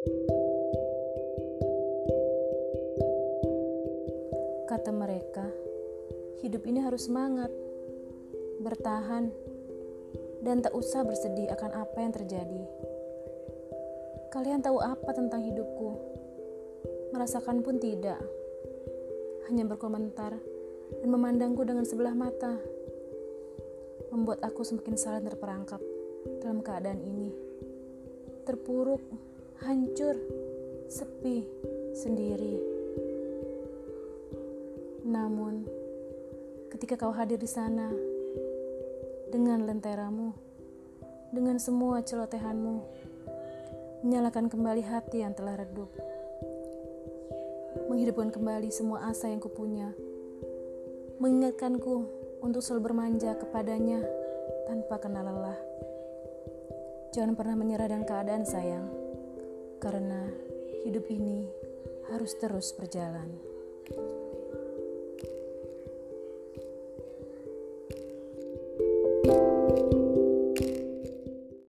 Kata mereka, hidup ini harus semangat, bertahan, dan tak usah bersedih akan apa yang terjadi. Kalian tahu apa tentang hidupku? Merasakan pun tidak. Hanya berkomentar dan memandangku dengan sebelah mata. Membuat aku semakin salah terperangkap dalam keadaan ini. Terpuruk, hancur, sepi, sendiri. Namun, ketika kau hadir di sana, dengan lenteramu, dengan semua celotehanmu, menyalakan kembali hati yang telah redup, menghidupkan kembali semua asa yang kupunya, mengingatkanku untuk selalu bermanja kepadanya tanpa kenal lelah. Jangan pernah menyerah dengan keadaan sayang, karena hidup ini harus terus berjalan.